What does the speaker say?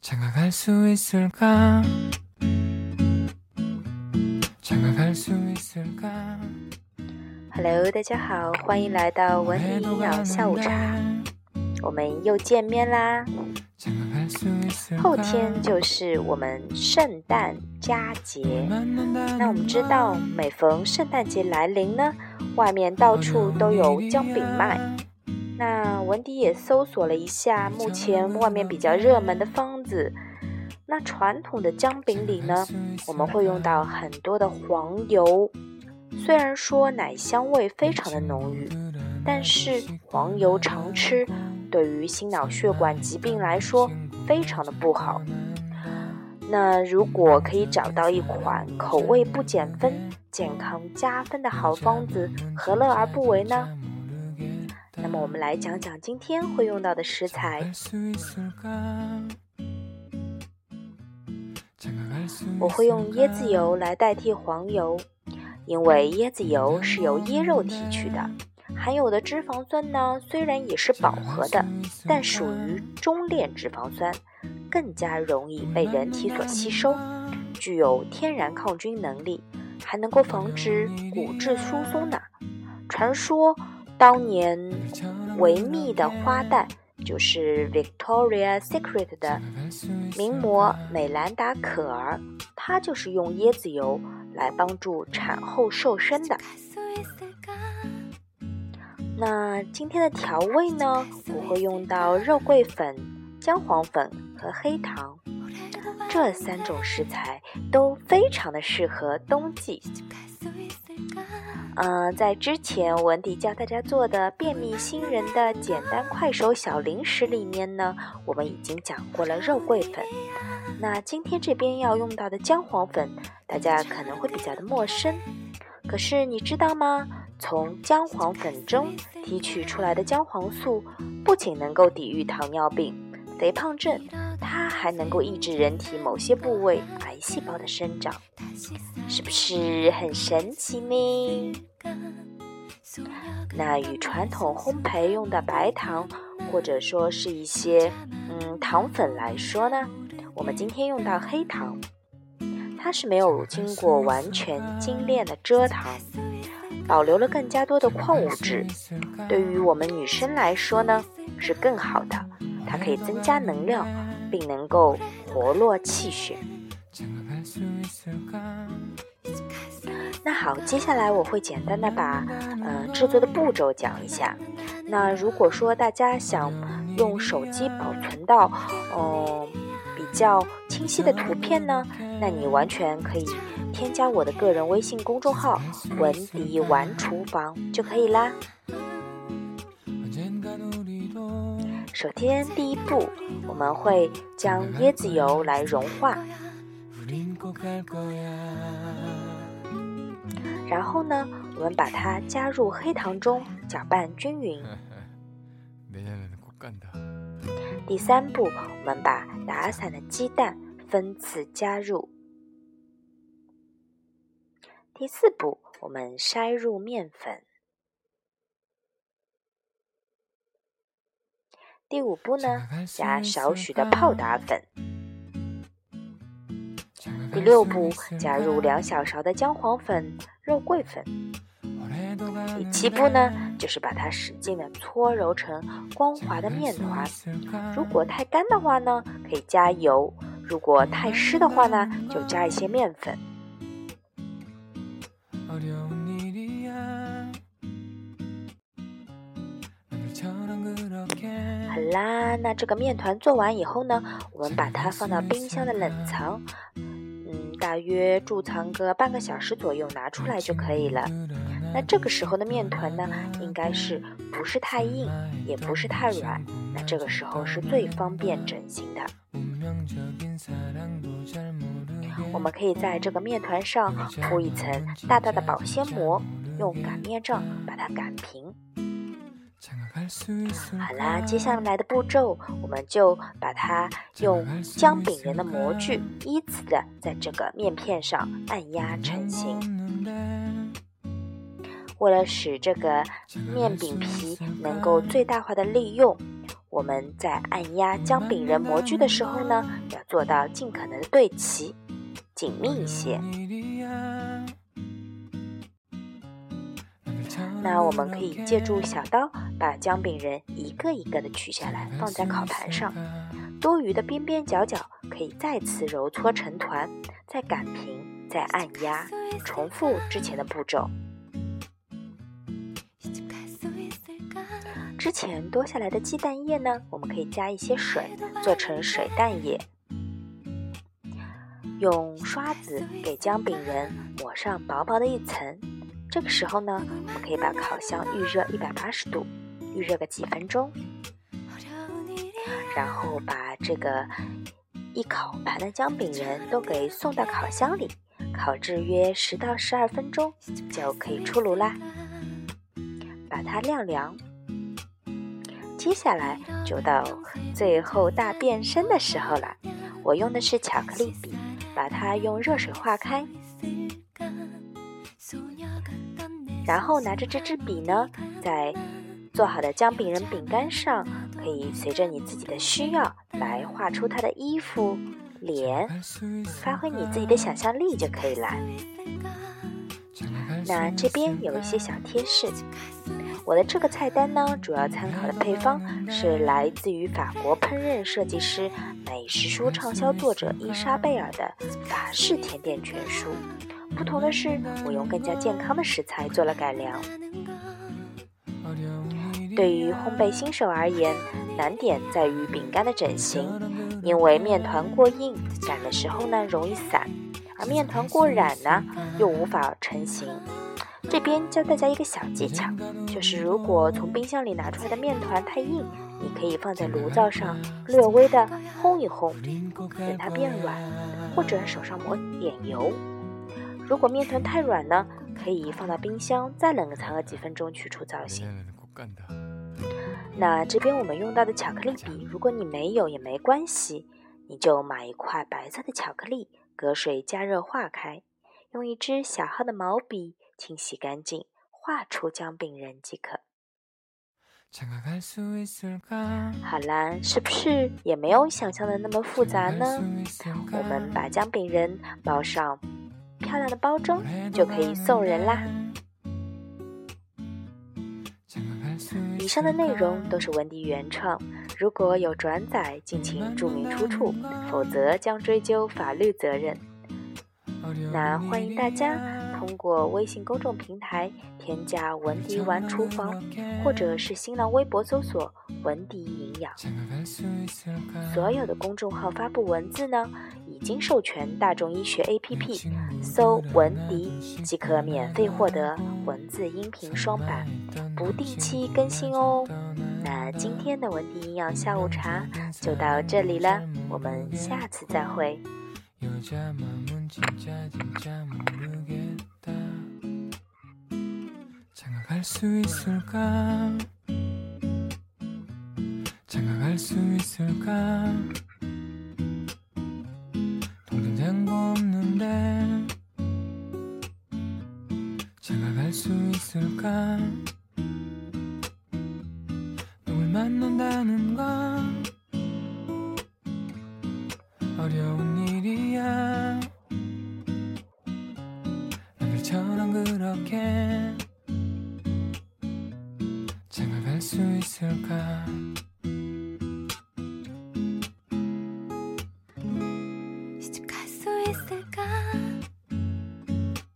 장가갈 수 있을까 장가갈 수 있을까 Hello，大家好，欢迎来到文理营养下午茶，我们又见面啦。 장가갈 수 있을까 后天就是我们圣诞佳节。那我们知道，每逢圣诞节来临呢，外面到处都有姜饼卖。 那文迪也搜索了一下，目前外面比较热门的方子。那传统的姜饼里呢，我们会用到很多的黄油。虽然说奶香味非常的浓郁，但是黄油常吃对于心脑血管疾病来说非常的不好。那如果可以找到一款口味不减分、健康加分的好方子，何乐而不为呢？那么我们来讲讲今天会用到的食材。我会用椰子油来代替黄油，因为椰子油是由椰肉提取的，含有的脂肪酸呢，虽然也是饱和的，但属于中链脂肪酸，更加容易被人体所吸收，具有天然抗菌能力。还能够防止骨质疏松呢，传说。当年维密的花旦就是 Victoria Secret 的名模美兰达·可儿，她就是用椰子油来帮助产后瘦身的。那今天的调味呢，我会用到肉桂粉、姜黄粉和黑糖，这三种食材都非常的适合冬季。嗯、在之前文迪教大家做的便秘新人的简单快手小零食里面呢，我们已经讲过了肉桂粉。那今天这边要用到的姜黄粉，大家可能会比较的陌生。可是你知道吗？从姜黄粉中提取出来的姜黄素，不仅能够抵御糖尿病、肥胖症，它还能够抑制人体某些部位癌细胞的生长，是不是很神奇呢？那与传统烘焙用的白糖，或者说是一些嗯糖粉来说呢，我们今天用到黑糖，它是没有经过完全精炼的蔗糖，保留了更加多的矿物质，对于我们女生来说呢是更好的，它可以增加能量，并能够活络气血。那好接下来我会简单的把呃制作的步骤讲一下。那如果说大家想用手机保存到嗯比较清晰的图片呢那你完全可以添加我的个人微信公众号文迪玩厨房就可以啦。首先第一步我们会将椰子油来融化。然后呢我们把它加入黑糖中搅拌均匀。第三步我们把打散的鸡蛋分次加入。第四步我们筛入面粉。第五步呢，加少许的泡打粉。第六步，加入两小勺的姜黄粉、肉桂粉。第七步呢，就是把它使劲的搓揉成光滑的面团。如果太干的话呢，可以加油；如果太湿的话呢，就加一些面粉。好啦那这个面团做完以后呢我们把它放到冰箱的冷藏嗯大约贮藏个半个小时左右拿出来就可以了。那这个时候的面团呢应该是不是太硬也不是太软那这个时候是最方便整形的。我们可以在这个面团上铺一层大大的保鲜膜用擀面杖把它擀平。好啦接下来的步骤我们就把它用姜饼人的模具依次的在这个面片上按压成型。为了使这个面饼皮能够最大化的利用我们在按压姜饼人模具的时候呢要做到尽可能的对齐紧密一些。那我们可以借助小刀把姜饼人一个一个的取下来，放在烤盘上。多余的边边角角可以再次揉搓成团，再擀平，再按压，重复之前的步骤。之前多下来的鸡蛋液呢，我们可以加一些水，做成水蛋液。用刷子给姜饼人抹上薄薄的一层。这个时候呢，我们可以把烤箱预热一百八十度，预热个几分钟，然后把这个一烤盘的姜饼人都给送到烤箱里，烤制约十到十二分钟就可以出炉啦。把它晾凉。接下来就到最后大变身的时候了。我用的是巧克力笔，把它用热水化开，然后拿着这支笔呢，在做好的姜饼人饼干上，可以随着你自己的需要来画出他的衣服、脸，发挥你自己的想象力就可以了。那这边有一些小贴士。我的这个菜单呢，主要参考的配方是来自于法国烹饪设计师、美食书畅销作者伊莎贝尔的《法式甜点全书》。不同的是，我用更加健康的食材做了改良。对于烘焙新手而言，难点在于饼干的整形，因为面团过硬，擀的时候呢容易散；而面团过软呢，又无法成型。这边教大家一个小技巧，就是如果从冰箱里拿出来的面团太硬，你可以放在炉灶上略微的烘一烘，等它变软，或者手上抹点油。如果面团太软呢，可以放到冰箱再冷藏个几分钟去除造型。那这边我们用到的巧克力笔，如果你没有也没关系，你就买一块白色的巧克力，隔水加热化开，用一支小号的毛笔。清洗干净，画出姜饼人即可。好啦，是不是也没有想象的那么复杂呢？我们把姜饼人包上漂亮的包装，就可以送人啦。上的内容都是文迪原创，如果有转载，敬请注明出处，否则将追究法律责任。那欢迎大家。通过微信公众平台添加“文迪玩厨房”，或者是新浪微博搜索“文迪营养”。所有的公众号发布文字呢，经授权大众医学 APP，搜“文迪”即可免费获得文字、音频双版，不定期更新哦。那今天的文迪营养下午茶就到这里了，我们下次再会。 장가갈 수 있을까? 누굴 만난다는 건 어려운 일이야. 남들처럼 그렇게 시집갈 수 있을까